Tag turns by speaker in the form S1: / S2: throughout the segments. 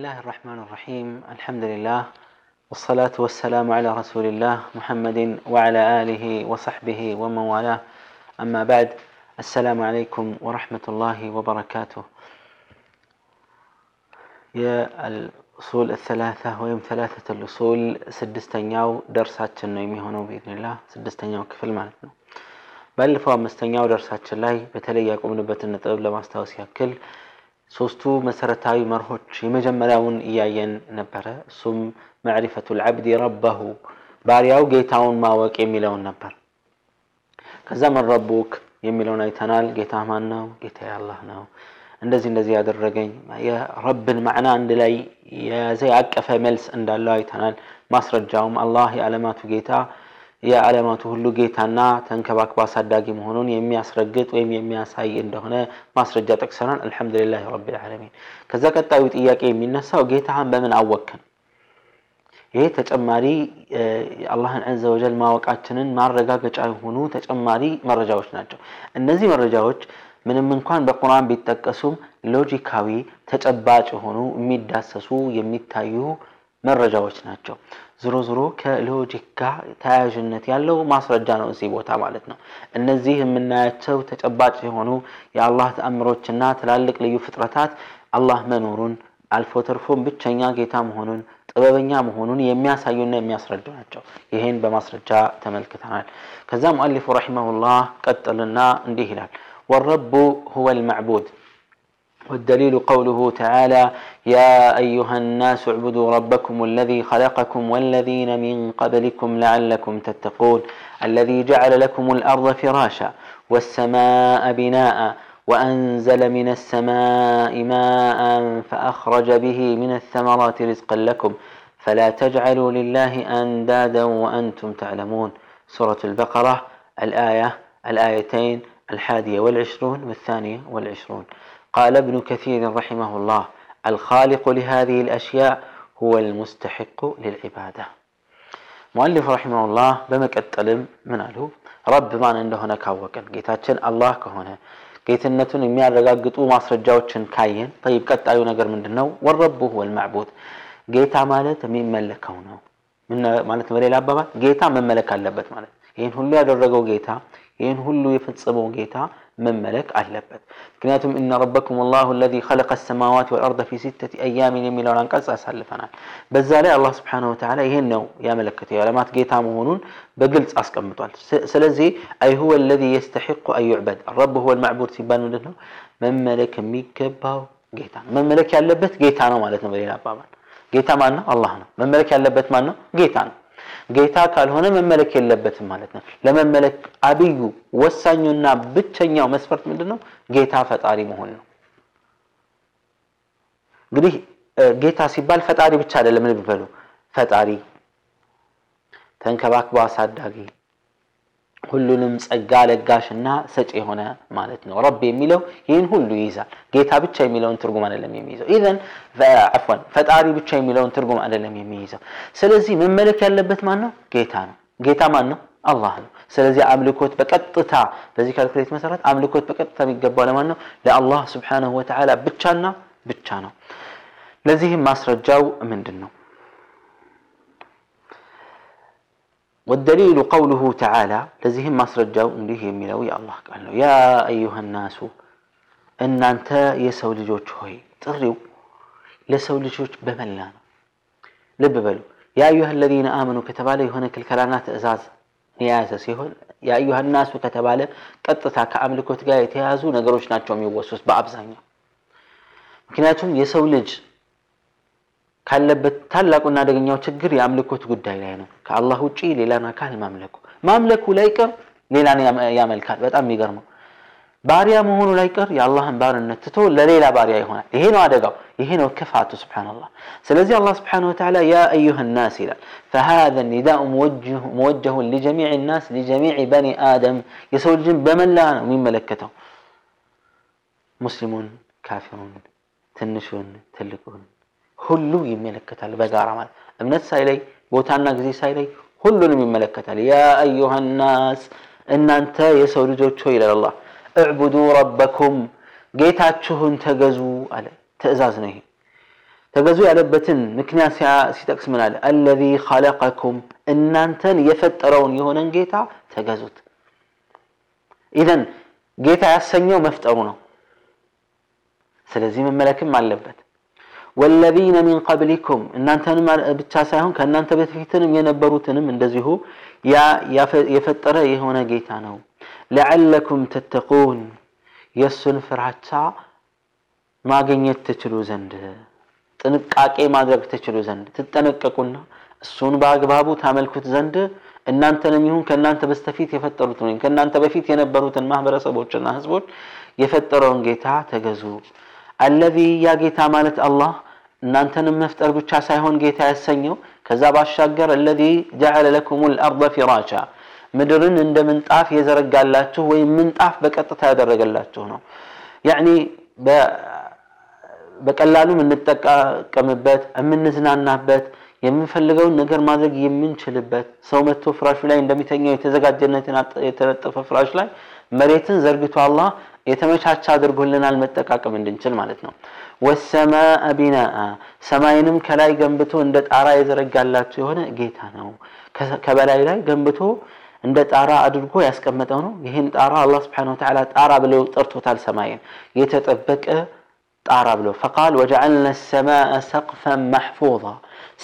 S1: الله الرحمن الرحيم الحمد لله والصلاة والسلام على رسول الله محمد وعلى آله وصحبه ومن والاه أما بعد السلام عليكم ورحمة الله وبركاته يا الأصول الثلاثة ويم ثلاثة الأصول سدستنياو درسات يمي هنا بإذن الله سدستنياو كفل مالتنا ባለፈው አምስተኛው ደርሳችን ላይ በተለይ ያቆምንበትን ነጥብ ለማስታወስ ያክል ሶስቱ መሰረታዊ መርሆች የመጀመሪያውን እያየን ነበረ። እሱም መዕሪፈቱ ልዓብድ ረበሁ ባሪያው ጌታውን ማወቅ የሚለውን ነበር። ከዛ መን ረቡክ የሚለውን አይተናል። ጌታ ማን ነው? ጌታ አላህ ነው። እንደዚህ እንደዚህ ያደረገኝ የረብን ማዕና አንድ ላይ የያዘ ያቀፈ መልስ እንዳለው አይተናል። ማስረጃውም አላህ የዓለማቱ ጌታ የዓለማቱ ሁሉ ጌታና ተንከባክባ አሳዳጊ መሆኑን የሚያስረግጥ ወይም የሚያሳይ እንደሆነ ማስረጃ ጠቅሰናል። አልሐምዱሊላህ ረቢል ዓለሚን። ከዛ ቀጣዩ ጥያቄ የሚነሳው ጌታህን በምን አወቅን? ይሄ ተጨማሪ አላህን ዐዘ ወጀል ማወቃችንን ማረጋገጫ የሆኑ ተጨማሪ መረጃዎች ናቸው። እነዚህ መረጃዎች ምንም እንኳን በቁርአን ቢጠቀሱም ሎጂካዊ ተጨባጭ የሆኑ የሚዳሰሱ የሚታዩ መረጃዎች ናቸው። ዝሮ ዝሮ ከሎጂክ ጋር ተያያዥነት ያለው ማስረጃ ነው እዚህ ቦታ ማለት ነው። እነዚህ የምናያቸው ተጨባጭ የሆኑ የአላህ ተአምሮችና ትላልቅ ልዩ ፍጥረታት አላህ መኖሩን አልፎ ተርፎም ብቸኛ ጌታ መሆኑን ጥበበኛ መሆኑን የሚያሳዩና የሚያስረዱ ናቸው። ይህን በማስረጃ ተመልክተናል። ከዛ ሙአሊፉ ረሒመሁላህ ቀጥልና እንዲህ ይላል ወረቡ ሁወ ልመዕቡድ والدليل قوله تعالى يا أيها الناس اعبدوا ربكم الذي خلقكم والذين من قبلكم لعلكم تتقون الذي جعل لكم الأرض فراشا والسماء بناء وأنزل من السماء ماء فأخرج به من الثمرات رزقا لكم فلا تجعلوا لله أندادا وأنتم تعلمون. سورة البقرة الآية الآيتين الحادية والعشرون والثانية والعشرون. قال ابن كثير رحمه الله الخالق لهذه الأشياء هو المستحق للعبادة مؤلف رحمه الله بمكتلم من قاله رب ما عنده هنا كاوكن ጌታችን አላህ ከሆነ ጌትነቱን የሚያረጋግጡ ማስረጃዎችን ካየን طيب ቀጣዩ ነገር ምንድነው ወረቡ هو المعبود ጌታ ማለት የሚመለከው ነው ማለት በሌላ አባባል ጌታ መመለክ አለበት ማለት ይህን ሁሉ ያደረገው ጌታ ይህን ሁሉ የፈጸመው ጌታ መመለክ አለበት። ምክንያቱም እነ ረበኩም ላሁ አለዚ ኸለቀ ሰማዋት ወልአርደ ፊ ሲተቲ አያሚን የሚለውን አንቀጽ ያሳልፈናል። በዛ ላይ አላህ ስብሓነሁ ወተዓላ ይሄን ነው ያመለከተው የዓለማት ጌታ መሆኑን በግልጽ አስቀምጧል። ስለዚህ አይ ሁወ አለዚ የስተሒቁ አን ዩዕበድ ረብ ሁወ ልማዕቡድ ሲባል ምንድን ነው? መመለክ የሚገባው ጌታ ነው። መመለክ ያለበት ጌታ ነው ማለት ነው። በሌላ አባባል ጌታ ማን ነው? አላህ ነው። መመለክ ያለበት ማን ነው? ጌታ ነው። ጌታ ካልሆነ መመለክ የለበትም ማለት ነው። ለመመለክ አብዩ ወሳኙና ብቸኛው መስፈርት ምንድን ነው? ጌታ ፈጣሪ መሆን ነው። እንግዲህ ጌታ ሲባል ፈጣሪ ብቻ አይደለም። ልብ በሉ፣ ፈጣሪ፣ ተንከባክቦ አሳዳጊ፣ ሁሉንም ጸጋ ለጋሽና ሰጪ የሆነ ማለት ነው። ረብ የሚለው ይህን ሁሉ ይይዛል። ጌታ ብቻ የሚለውን ትርጉም አይደለም የሚይዘው። ኢዘን አፍዋን ፈጣሪ ብቻ የሚለውን ትርጉም አይደለም የሚይዘው። ስለዚህ መመለክ ያለበት ማን ነው? ጌታ ነው። ጌታ ማን ነው? አላህ ነው። ስለዚህ አምልኮት በቀጥታ በዚህ ካልኩሌት መሰረት አምልኮት በቀጥታ የሚገባው ለማን ነው? ለአላህ ስብሓነሁ ወተዓላ ብቻና ብቻ ነው። ለዚህም ማስረጃው ምንድን ነው? والدليل قوله تعالى لزهم ማስረጃው እንዲህ የሚለው የአላህ ቃል ነው ያ አዩሃ ናሱ እናንተ የሰው ልጆች ሆይ ጥሪው ለሰው ልጆች በመላ ነው ልብ በሉ ያ አዩሃ አለዚነ አመኑ ከተባለ የሆነ ክልከላና ትእዛዝ የያዘ ሲሆን የአዩሃ ናሱ ከተባለ ቀጥታ ከአምልኮት ጋር የተያያዙ ነገሮች ናቸው የሚወሱት በአብዛኛው ምክንያቱም የሰው ልጅ ካለበት ታላቁና አደገኛው ችግር የአምልኮት ጉዳይ ላይ ነው። ከአላህ ውጪ ሌላን አካል ማምለኩ ማምለኩ ላይ ቀር ሌላን ያመልካል። በጣም የሚገርመው ባሪያ መሆኑ ላይ ቀር የአላህን ባርነት ትቶ ለሌላ ባሪያ ይሆናል። ይሄ ነው አደጋው፣ ይሄ ነው ክፋቱ። ስብሓነላህ። ስለዚህ አላህ ስብሓነሁ ወተዓላ ያ አዩሃ ናስ ይላል። ፈሃዘ ኒዳኡ ሙወጀሁን ሊጀሚዕ ናስ ሊጀሚዕ በኒ አደም የሰው ልጅን በመላ ነው የሚመለከተው ሙስሊሙን፣ ካፊሩን፣ ትንሹን፣ ትልቁን ሁሉ ይመለከታል። በጋራ ማለት እምነት ሳይለይ ቦታና ጊዜ ሳይለይ ሁሉንም ይመለከታል። ያ አዩሃ እናንተ የሰው ልጆች ሆይ ይላል አላህ እዕቡዱ ረበኩም ጌታችሁን ተገዙ አለ። ትእዛዝ ነው ይሄ። ተገዙ ያለበትን ምክንያት ሲጠቅስ ምን አለ? አለዚ ኸለቀኩም እናንተን የፈጠረውን የሆነን ጌታ ተገዙት። ኢዘን ጌታ ያሰኘው መፍጠሩ ነው። ስለዚህ መመለክም አለበት። ወለዚነ ሚን ቀብሊኩም እናንተንም ብቻ ሳይሆን ከእናንተ በፊትንም የነበሩትንም እንደዚሁ ያ የፈጠረ የሆነ ጌታ ነው። ለዓለኩም ተተቁን የእሱን ፍራቻ ማግኘት ትችሉ ዘንድ ጥንቃቄ ማድረግ ትችሉ ዘንድ ትጠነቀቁና እሱን በአግባቡ ታመልኩት ዘንድ እናንተንም ይሁን ከእናንተ በስተፊት የፈጠሩትን ወይም ከእናንተ በፊት የነበሩትን ማህበረሰቦችና ህዝቦች የፈጠረውን ጌታ ተገዙ። አለዚ ያ ጌታ ማለት አላህ እናንተንም መፍጠር ብቻ ሳይሆን ጌታ ያሰኘው ከዛ ባሻገር አለዚ ጀዐለ ለኩም ልአርض ፊራሻ ምድርን እንደ ምንጣፍ የዘረጋላችሁ ወይም ምንጣፍ በቀጥታ ያደረገላችሁ ነው። ያኒ በቀላሉ የምንጠቀምበት የምንዝናናበት የምንፈልገውን ነገር ማድረግ የምንችልበት ሰው መጥቶ ፍራሹ ላይ እንደሚተኛው የተዘጋጀነትን የተነጠፈ ፍራሽ ላይ መሬትን ዘርግቶ አላህ የተመቻቸ አድርጎልናል መጠቃቀም እንድንችል ማለት ነው። ወሰማአ ቢናአ ሰማይንም ከላይ ገንብቶ እንደ ጣራ የዘረጋላችሁ የሆነ ጌታ ነው። ከበላይ ላይ ገንብቶ እንደ ጣራ አድርጎ ያስቀመጠው ነው። ይህን ጣራ አላህ ስብሐነሁ ወተዓላ ጣራ ብለው ጠርቶታል። ሰማይን የተጠበቀ ጣራ ብሎ ፈቃል ወጀዐልና ሰማአ ሰቅፈን መሕፉዛ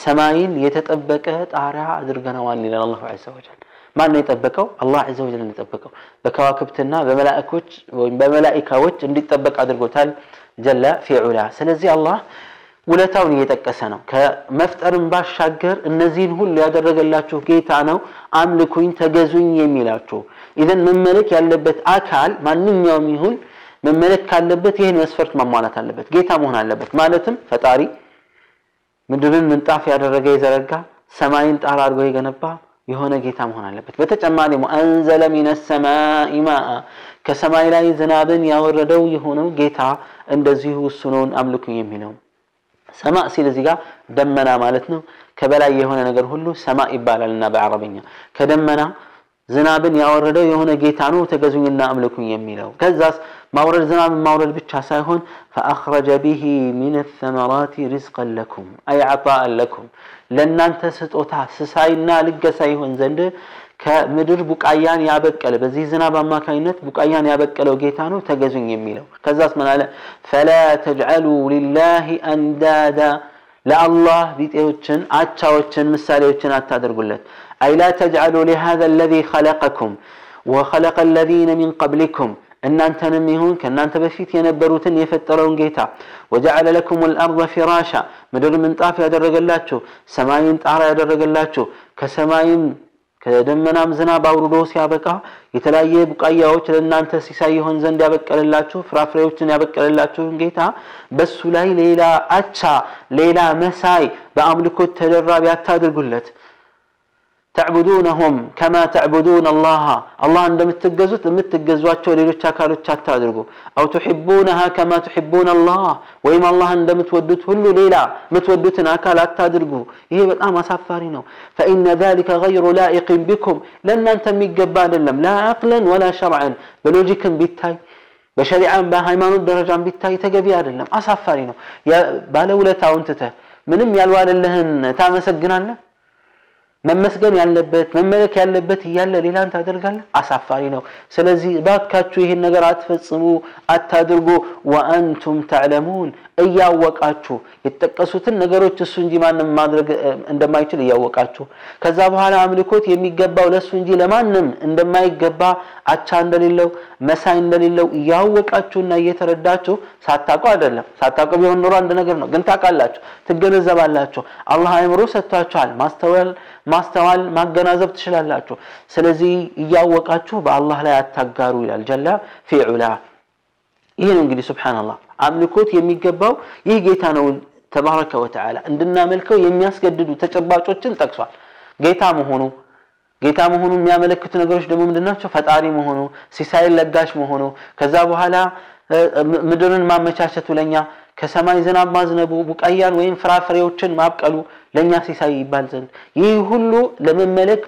S1: ሰማይን የተጠበቀ ጣሪያ አድርገነዋል ይላል አላሁ ዐዘ ወጀል። ማን ነው የጠበቀው? አላህ ዐዘ ወጀል የጠበቀው። በከዋክብትና በመላእኮች ወይም በመላኢካዎች እንዲጠበቅ አድርጎታል ጀለ ፊዑላ። ስለዚህ አላህ ውለታውን እየጠቀሰ ነው። ከመፍጠርም ባሻገር እነዚህን ሁሉ ያደረገላችሁ ጌታ ነው፣ አምልኩኝ፣ ተገዙኝ የሚላችሁ ኢዘን መመለክ ያለበት አካል ማንኛውም ይሁን መመለክ ካለበት ይህን መስፈርት ማሟላት አለበት። ጌታ መሆን አለበት። ማለትም ፈጣሪ ምድርን ምንጣፍ ያደረገ የዘረጋ ሰማይን ጣራ አድርጎ የገነባ የሆነ ጌታ መሆን አለበት። በተጨማሪም አንዘለ ሚነ ሰማኢ ማአ ከሰማይ ላይ ዝናብን ያወረደው የሆነው ጌታ እንደዚሁ እሱ ነውን አምልኩኝ የሚለው ሰማእ ሲል እዚህ ጋር ደመና ማለት ነው። ከበላይ የሆነ ነገር ሁሉ ሰማእ ይባላልና በአረበኛ ከደመና ዝናብን ያወረደው የሆነ ጌታ ነው ተገዙኝና አምልኩኝ የሚለው ከዛስ ማውረድ ዝናብን ማውረድ ብቻ ሳይሆን ፈአኽረጀ ቢሂ ሚነ ሰመራቲ ሪዝቀን ለኩም አይ ዓጣአን ለኩም ለእናንተ ስጦታ ስሳይና ልገሳ ይሆን ዘንድ ከምድር ቡቃያን ያበቀለ በዚህ ዝናብ አማካኝነት ቡቃያን ያበቀለው ጌታ ነው ተገዙኝ የሚለው ከዛስ ምን አለ ፈላ ተጅዐሉ ሊላሂ አንዳዳ ለአላህ ቢጤዎችን አቻዎችን ምሳሌዎችን አታደርጉለት أي لا تجعلوا لهذا الذي خلقكم وخلق الذين من قبلكم እናንተንም ይሁን ከእናንተ በፊት የነበሩትን የፈጠረውን ጌታ። ወጀዐለ ለኩም ልአርض ፊራሻ ምድር ምንጣፍ ያደረገላችሁ ሰማይን ጣራ ያደረገላችሁ ከሰማይም ከደመናም ዝናብ አውርዶ ሲያበቃ የተለያየ ቡቃያዎች ለእናንተ ሲሳይ ይሆን ዘንድ ያበቀለላችሁ ፍራፍሬዎችን ያበቀለላችሁን ጌታ በሱ ላይ ሌላ አቻ ሌላ መሳይ በአምልኮት ተደራቢ አታድርጉለት ተዕቡዱነሁም ከማ ተዕቡዱን አላህ አላህ እንደምትገዙት የምትገዟቸው ሌሎች አካሎች አታድርጉ። አው ቱሒቡነሃ ከማ ቱሒቡን አላህ ወይም አላህ እንደምትወዱት ሁሉ ሌላ የምትወዱትን አካል አታድርጉ። ይሄ በጣም አሳፋሪ ነው። ፈኢነ ዛሊከ ገይሩ ላኢቅን ቢኩም ለእናንተ የሚገባ አይደለም። ላ አቅለን ወላ ሸርዐን በሎጂክም ቢታይ በሸሪዓም በሃይማኖት ደረጃም ቢታይ ተገቢ አይደለም፣ አሳፋሪ ነው። ባለውለታውን ትተህ ምንም ያልዋለልህን ታመሰግናለህ። መመስገን ያለበት መመለክ ያለበት እያለ ሌላን ታደርጋለህ። አሳፋሪ ነው። ስለዚህ እባካችሁ ይህን ነገር አትፈጽሙ፣ አታድርጉ። ወአንቱም ተዕለሙን እያወቃችሁ የተጠቀሱትን ነገሮች እሱ እንጂ ማንም ማድረግ እንደማይችል እያወቃችሁ ከዛ በኋላ አምልኮት የሚገባው ለእሱ እንጂ ለማንም እንደማይገባ አቻ እንደሌለው መሳይ እንደሌለው እያወቃችሁና እየተረዳችሁ ሳታውቁ አይደለም። ሳታውቁ ቢሆን ኖሮ አንድ ነገር ነው፣ ግን ታውቃላችሁ፣ ትገነዘባላችሁ። አላህ አእምሮ ሰጥቷችኋል። ማስተዋል ማስተዋል ማገናዘብ ትችላላችሁ። ስለዚህ እያወቃችሁ በአላህ ላይ አታጋሩ ይላል ጀላ ፊዑላ። ይህ ነው እንግዲህ ሱብሓነላህ አምልኮት የሚገባው ይህ ጌታ ነው ተባረከ ወተዓላ እንድናመልከው የሚያስገድዱ ተጨባጮችን ጠቅሷል። ጌታ መሆኑ ጌታ መሆኑ የሚያመለክቱ ነገሮች ደግሞ ምንድናቸው? ፈጣሪ መሆኑ፣ ሲሳይን ለጋሽ መሆኑ፣ ከዛ በኋላ ምድርን ማመቻቸቱ ለኛ ከሰማይ ዝናብ ማዝነቡ ቡቃያን ወይም ፍራፍሬዎችን ማብቀሉ ለእኛ ሲሳይ ይባል ዘንድ። ይህ ሁሉ ለመመለክ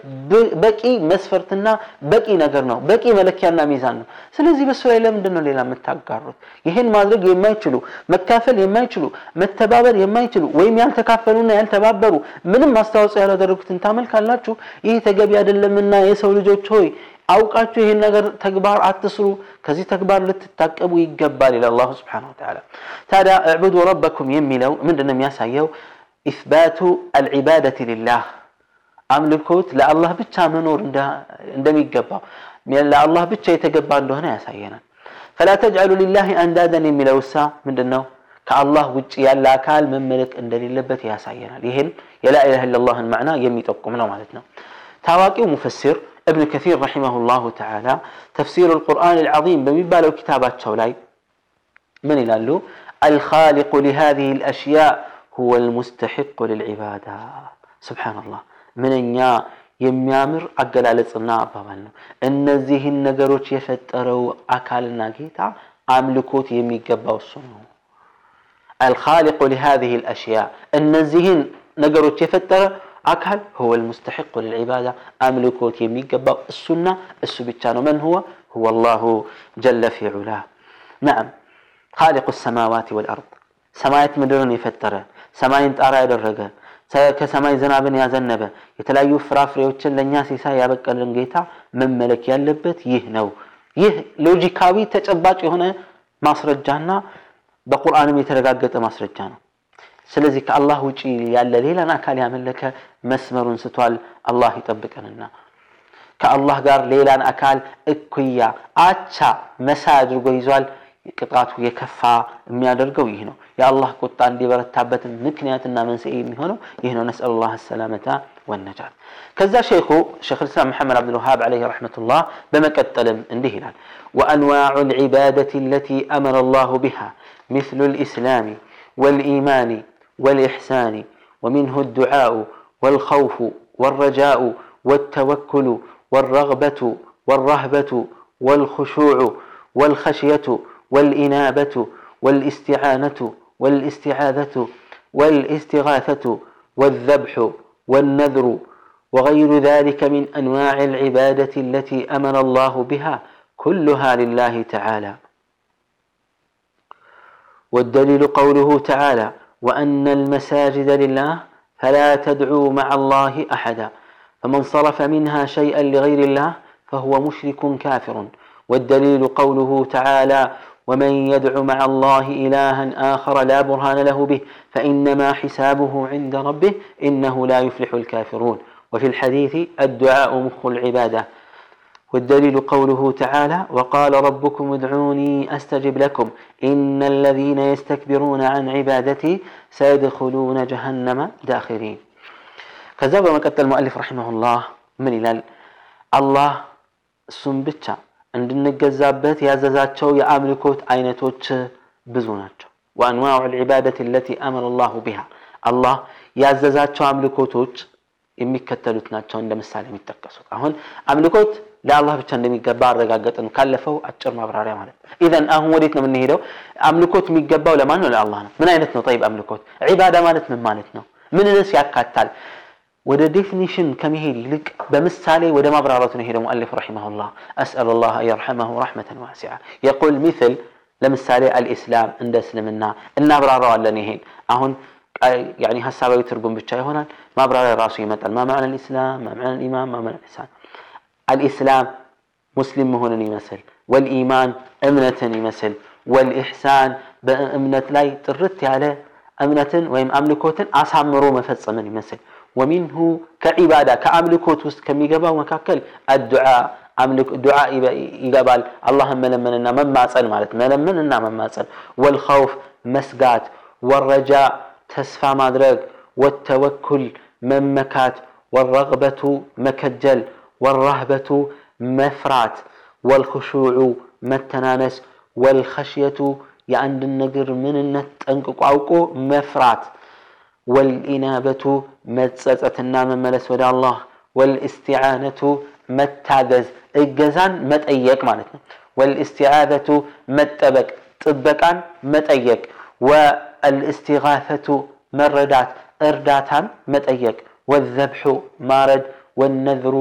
S1: በቂ መስፈርትና በቂ ነገር ነው። በቂ መለኪያና ሚዛን ነው። ስለዚህ በሱ ላይ ለምንድን ነው ሌላ የምታጋሩት? ይህን ማድረግ የማይችሉ መካፈል የማይችሉ መተባበር የማይችሉ ወይም ያልተካፈሉና ያልተባበሩ ምንም አስተዋጽኦ ያላደረጉትን ታመልካላችሁ? ይህ ተገቢ አይደለምና የሰው ልጆች ሆይ አውቃችሁ ይህን ነገር ተግባር አትስሩ ከዚህ ተግባር ልትታቀቡ ይገባል ይላል አላሁ ስብሓን ወተዓላ ታዲያ እዕቡዱ ረበኩም የሚለው ምንድን ነው የሚያሳየው ኢስባቱ አልዒባደት ሊላህ አምልኮት ለአላህ ብቻ መኖር እንደሚገባው ለአላህ ብቻ የተገባ እንደሆነ ያሳየናል ፈላ ተጅዐሉ ሊላህ አንዳደን የሚለው ሳ ምንድን ነው ከአላህ ውጭ ያለ አካል መመለክ እንደሌለበት ያሳየናል ይህን የላኢላህ ኢላላህን ማዕና የሚጠቁም ነው ማለት ነው ታዋቂው ሙፈሲር ابن كثير رحمه الله تعالى تفسير القرآن العظيم بمبالو كتابات شولاي من يلالو الخالق لهذه الأشياء هو المستحق للعبادة سبحان الله من أنيا የሚያምር አገላለጽና አባባል ነው እነዚህን ነገሮች የፈጠረው አካልና ጌታ አምልኮት የሚገባው እሱ ነው አልኻሊቁ ሊሃዚህ ልአሽያ እነዚህን ነገሮች የፈጠረ አካል هو المستحق للعبادة أملكوت يميقبا السنة السبتان من هو هو الله جل في علاه نعم خالق السماوات والأرض سمايت مدرن يفتر سماين تارا يدرقه ከሰማይ ዝናብን ያዘነበ የተለያዩ ፍራፍሬዎችን ለእኛ ሲሳይ ያበቀልን ጌታ መመለክ ያለበት ይህ ነው ይህ ሎጂካዊ ተጨባጭ የሆነ ማስረጃና በቁርአንም የተረጋገጠ ማስረጃ ነው ስለዚህ ከአላህ ውጪ ያለ ሌላን አካል ያመለከ መስመሩን ስቷል አላህ ይጠብቀንና ከአላህ ጋር ሌላን አካል እኩያ አቻ መሳ አድርጎ ይዟል ቅጣቱ የከፋ የሚያደርገው ይህ ነው የአላህ ቁጣ እንዲበረታበትን ምክንያትና መንስኤ የሚሆነው ይህ ነው ነስአል ላህ ሰላመታ ወነጃት ከዛ ሼኹ ሼክ ልስላም መሐመድ አብዱልውሃብ ዓለይህ ረሕመቱላህ በመቀጠልም እንዲህ ይላል ወአንዋዑ ልዕባደት التي أمر الله بها مثل الإسلام والإيمان والإحسان ومنه الدعاء والخوف والرجاء والتوكل والرغبة والرهبة والخشوع والخشية والإنابة والاستعانة والاستعاذة والاستغاثة والذبح والنذر وغير ذلك من أنواع العبادة التي أمر الله بها كلها لله تعالى. والدليل قوله تعالى وأن المساجد لله فلا تدعوا مع الله أحدا. فمن صرف منها شيئا لغير الله فهو مشرك كافر. والدليل قوله تعالى ومن يدع مع الله إلها آخر لا برهان له به فإنما حسابه عند ربه إنه لا يفلح الكافرون. وفي الحديث الدعاء مخ العبادة. والدليل قوله تعالى وقال ربكم ادعوني أستجب لكم إن الذين يستكبرون عن عبادتي سيدخلون جهنم داخرين كذا بمكة المؤلف رحمه الله من إلى الله سنبتشا እንድንገዛበት ያዘዛቸው የአምልኮት አይነቶች ብዙ ናቸው ወአንዋዑ ልዕባደት ለቲ አመረ ላሁ ቢሃ አላህ ያዘዛቸው አምልኮቶች የሚከተሉት ናቸው እንደ ምሳሌ የሚጠቀሱት አሁን አምልኮት ለአላህ ብቻ እንደሚገባ አረጋገጥን ካለፈው አጭር ማብራሪያ ማለት ነው ኢዘን አሁን ወዴት ነው የምንሄደው አምልኮት የሚገባው ለማን ነው ለአላህ ነው ምን አይነት ነው ጠይብ አምልኮት ዒባዳ ማለት ምን ማለት ነው ምንንስ ያካታል ወደ ዴፊኒሽን ከመሄድ ይልቅ በምሳሌ ወደ ማብራራቱ ነው ሄደው ሙአሊፍ ረሒመሁላህ አስአል ላህ አን የርሐመሁ ረሕመተን ዋሲዓ የቁል ሚስል ለምሳሌ አልኢስላም እንደ እስልምና እናብራራዋለን ይሄን አሁን ያኒ ሀሳባዊ ትርጉም ብቻ ይሆናል ማብራሪያ ራሱ ይመጣል ማ መዕና ልእስላም ማ መዕና ልኢማን ማ መዕና ልኢሳን አልኢስላም ሙስሊም መሆንን ይመስል ወልኢማን እምነትን ይመስል ወልኢሕሳን በእምነት ላይ ጥርት ያለ እምነትን ወይም አምልኮትን አሳምሮ መፈጸምን ይመስል ወሚንሁ ከዒባዳ ከአምልኮት ውስጥ ከሚገባው መካከል አዱዓ ዱዓ ይገባል አላህን መለመንና መማፀን ማለት መለመንና መማፀን ወልኸውፍ መስጋት ወረጃ ተስፋ ማድረግ ወተወኩል መመካት ወረግበቱ መከጀል ወራህበቱ መፍራት ወልክሹዑ መተናነስ ወልኸሽየቱ የአንድን ነገር ምንነት ጠንቅቆ አውቆ መፍራት ወልኢናበቱ መጸጸትና መመለስ ወደ አላህ ወልእስቲዓነቱ መታገዝ እገዛን መጠየቅ ማለት ነው ወልእስቲዓዘቱ መጠበቅ ጥበቃን መጠየቅ ወአልእስቲጋፈቱ መረዳት እርዳታን መጠየቅ ወዘብሑ ማረድ ወነዝሩ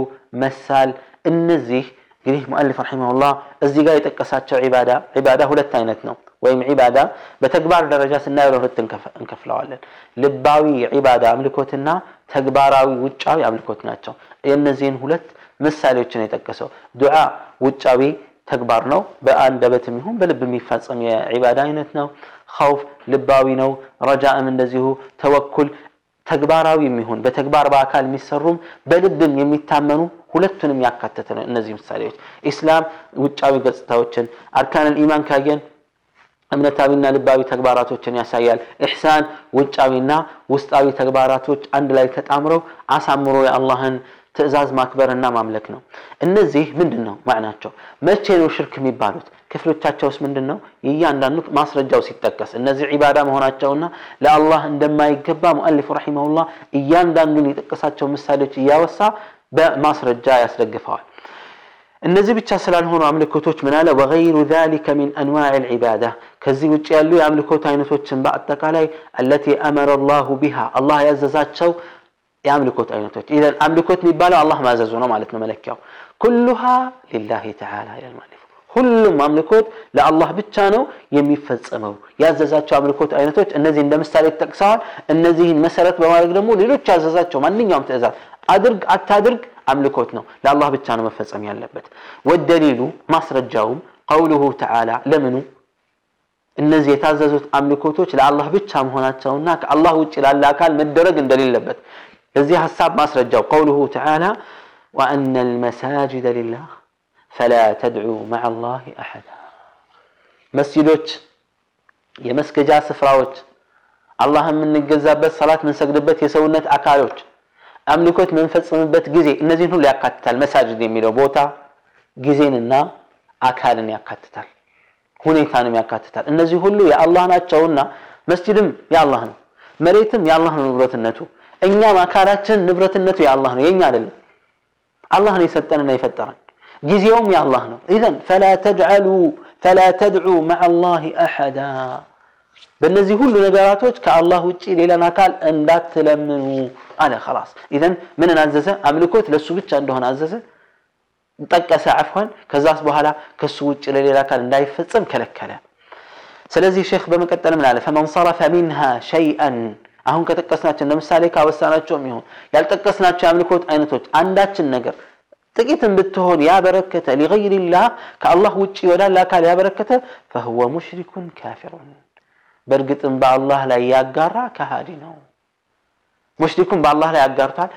S1: መሳል እነዚህ እንግዲህ ሙአሊፍ ረሒመሁላህ እዚህ ጋር የጠቀሳቸው ዒባዳ ዒባዳ ሁለት አይነት ነው ወይም ዒባዳ በተግባር ደረጃ ስናየው ለሁለት እንከፍለዋለን ልባዊ ዒባዳ አምልኮትና ተግባራዊ ውጫዊ አምልኮት ናቸው የእነዚህን ሁለት ምሳሌዎችን የጠቀሰው ዱዓ ውጫዊ ተግባር ነው በአንደበትም ይሁን በልብ የሚፈጸም የዒባዳ አይነት ነው ኸውፍ ልባዊ ነው ረጃእም እንደዚሁ ተወኩል ተግባራዊ የሚሆን በተግባር በአካል የሚሰሩም በልብም የሚታመኑ ሁለቱንም ያካተተ ነው እነዚህ ምሳሌዎች። ኢስላም ውጫዊ ገጽታዎችን አርካን ኢማን ካየን እምነታዊና ልባዊ ተግባራቶችን ያሳያል። ኢሕሳን ውጫዊና ውስጣዊ ተግባራቶች አንድ ላይ ተጣምረው አሳምሮ የአላህን ትእዛዝ ማክበርና ማምለክ ነው። እነዚህ ምንድን ነው ማዕናቸው? መቼ ነው ሽርክ የሚባሉት ክፍሎቻቸውስ ምንድን ነው? የእያንዳንዱ ማስረጃው ሲጠቀስ እነዚህ ዒባዳ መሆናቸውና ለአላህ እንደማይገባ ሙአሊፉ ረሒመሁላህ እያንዳንዱን የጠቀሳቸው ምሳሌዎች እያወሳ በማስረጃ ያስደግፈዋል። እነዚህ ብቻ ስላልሆኑ አምልኮቶች ምን አለ? ወገይሩ ዛሊከ ሚን አንዋዕ ልዒባዳ ከዚህ ውጭ ያሉ የአምልኮት አይነቶችን በአጠቃላይ አለቲ አመረ ላሁ ቢሃ አላህ ያዘዛቸው የአምልኮት አይነቶች ኢዘን አምልኮት የሚባለው አላህ ማዘዙ ነው ማለት ነው መለኪያው ኩሉሃ ሊላሂ ተዓላ ይላል ማለት ሁሉም አምልኮት ለአላህ ብቻ ነው የሚፈጸመው። ያዘዛቸው አምልኮት አይነቶች እነዚህ እንደ ምሳሌ ተጠቅሰዋል። እነዚህን መሰረት በማድረግ ደግሞ ሌሎች ያዘዛቸው ማንኛውም ትእዛዝ አድርግ አታድርግ አምልኮት ነው። ለአላህ ብቻ ነው መፈጸም ያለበት። ወደሊሉ ማስረጃውም ቀውሉሁ ተዓላ ለምኑ? እነዚህ የታዘዙት አምልኮቶች ለአላህ ብቻ መሆናቸውና ከአላህ ውጭ ላለ አካል መደረግ እንደሌለበት። ለዚህ ሀሳብ ማስረጃው ቀውሉሁ ተዓላ ወአነ ልመሳጅደ ሊላህ ፈላ ተድዑ መዓ ላህ አሐዳ። መስጂዶች የመስገጃ ስፍራዎች አላህ የምንገዛበት ሰላት የምንሰግድበት የሰውነት አካሎች አምልኮት የምንፈጽምበት ጊዜ እነዚህን ሁሉ ያካትታል። መሳጅድ የሚለው ቦታ ጊዜንና አካልን ያካትታል ሁኔታንም ያካትታል። እነዚህ ሁሉ የአላህ ናቸውና መስጂድም የአላህ ነው መሬትም የአላህ ነው ንብረትነቱ። እኛም አካላችን ንብረትነቱ የአላህ ነው የኛ አይደለም። አላህ ነው የሰጠንና የፈጠረን ጊዜውም የአላህ ነው ኢዘን ፈላ ተጅዐሉ ፈላ ተድዑ መዓ ላህ አሐዳ በእነዚህ ሁሉ ነገራቶች ከአላህ ውጭ ሌላን አካል እንዳትለምኑ አለ خلاص ኢዘን ምንን አዘዘ አምልኮት ለሱ ብቻ እንደሆነ አዘዘ ጠቀሰ አፍዋን ከዛስ በኋላ ከሱ ውጭ ለሌላ አካል እንዳይፈጸም ከለከለ ስለዚህ ሼክ በመቀጠል ምን አለ ፈመን ሰረፈ ሚንሃ ሸይአን አሁን ከጠቀስናቸው ለምሳሌ ካወሳናቸውም ይሁን ያልጠቀስናቸው የአምልኮት አይነቶች አንዳችን ነገር ጥቂትም ብትሆን ያበረከተ ሊገይሪላህ ከአላህ ውጭ ወዳለ አካል ያበረከተ ፈህወ ሙሽሪኩን ካፊሩን። በእርግጥም በአላህ ላይ ያጋራ ከሃዲ ነው። ሙሽሪኩን በአላህ ላይ ያጋርቷል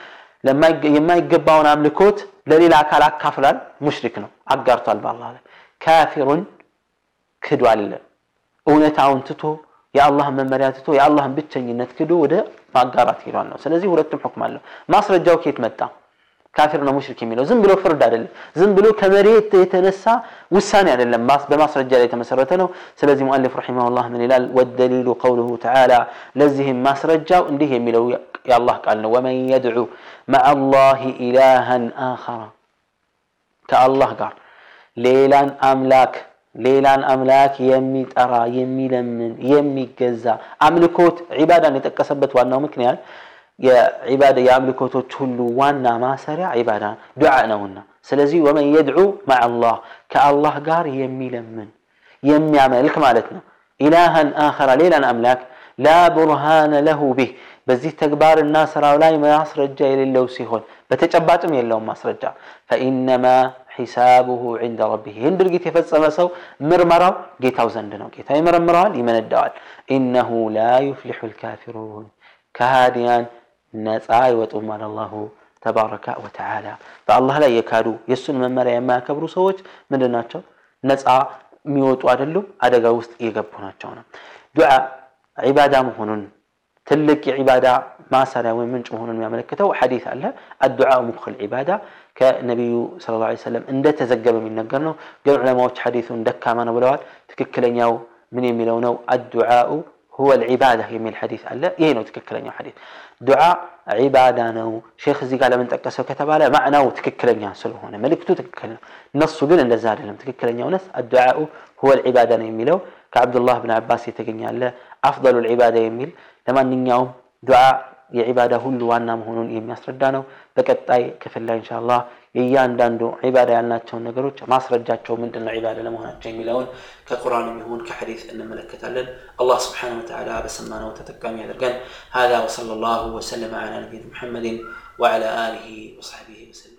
S1: የማይገባውን አምልኮት ለሌላ አካል አካፍላል ሙሽሪክ ነው አጋርቷል በአላህ ላይ። ካፊሩን ክዷል እውነታውን ትቶ የአላህን መመሪያ ትቶ የአላህን ብቸኝነት ክዶ ወደ ማጋራት ሄዷል ነው። ስለዚህ ሁለቱም ሁክም አለው። ማስረጃው ከየት መጣ ካፊር ነው ሙሽሪክ የሚለው ዝም ብሎ ፍርድ አይደለም ዝም ብሎ ከመሬት የተነሳ ውሳኔ አይደለም በማስረጃ ላይ የተመሰረተ ነው ስለዚህ ሙአሊፍ ረሒመሁላህ ምን ይላል ወደሊሉ ቀውሉሁ ተዓላ ለዚህም ማስረጃው እንዲህ የሚለው የአላህ ቃል ነው ወመን የድዑ መዓ ላህ ኢላሃን አኸራ ከአላህ ጋር ሌላን አምላክ ሌላን አምላክ የሚጠራ የሚለምን የሚገዛ አምልኮት ዒባዳን የጠቀሰበት ዋናው ምክንያት የዒባዳ የአምልኮቶች ሁሉ ዋና ማሰሪያ ዒባዳ ዱዓ ነውና ስለዚህ ወመን የድዑ መዓ ላህ ከአላህ ጋር የሚለምን የሚያመልክ ማለት ነው ኢላሃን አኸራ ሌላን አምላክ ላ ቡርሃነ ለሁ ቢህ በዚህ ተግባርና ስራው ላይ ማስረጃ የሌለው ሲሆን በተጨባጭም የለውም ማስረጃ ፈኢነማ ሒሳቡሁ ዒንደ ረቢህ ይህን ድርጊት የፈጸመ ሰው ምርመራው ጌታው ዘንድ ነው ጌታ ይመረምረዋል ይመነዳዋል ኢነሁ ላ ዩፍሊሑ ልካፊሩን ከሃዲያን نتعاي وتوم على الله تبارك وتعالى فالله لا يكادو يسن من مريم ما كبروا سوج من الناتشو نتعا ميوتو عدلو على غوست يغبوناتشونا دعاء عبادة مهنون تلك عبادة ما سرى ومن جمهور ما ملكته حديث الله الدعاء مخ العبادة كنبي صلى الله عليه وسلم عند تزجب من نجرنا قال علماء حديث دك ما نبلوات تككلن يو من يميلونه الدعاء هو العبادة يميل الحديث الله يينو تككلن يو حديث ዱዓ ዒባዳ ነው። ሼክ እዚህ ጋር ለምን ጠቀሰው ከተባለ ማዕናው ትክክለኛ ስለሆነ መልእክቱ ትክክል ነው። እነሱ ግን እንደዛ አይደለም። ትክክለኛ እውነት አዱዓኡ ሁወል ዒባዳ ነው የሚለው ከዓብዱላህ ብን አባስ የተገኛለ አፍደሉል ዒባዳ የሚል ለማንኛውም ዱዓ የዒባዳ ሁሉ ዋና መሆኑን የሚያስረዳ ነው። በቀጣይ ክፍል ላይ ኢንሻ አላህ የእያንዳንዱ ዒባዳ ያልናቸውን ነገሮች ማስረጃቸው ምንድን ነው ዒባዳ ለመሆናቸው የሚለውን ከቁርአን ይሁን ከሐዲስ እንመለከታለን። አላህ ስብሓነሁ ወተዓላ በሰማነው ተጠቃሚ ያደርገን። هذا وصلى الله وسلم على نبينا محمد وعلى آله وصحبه وسلم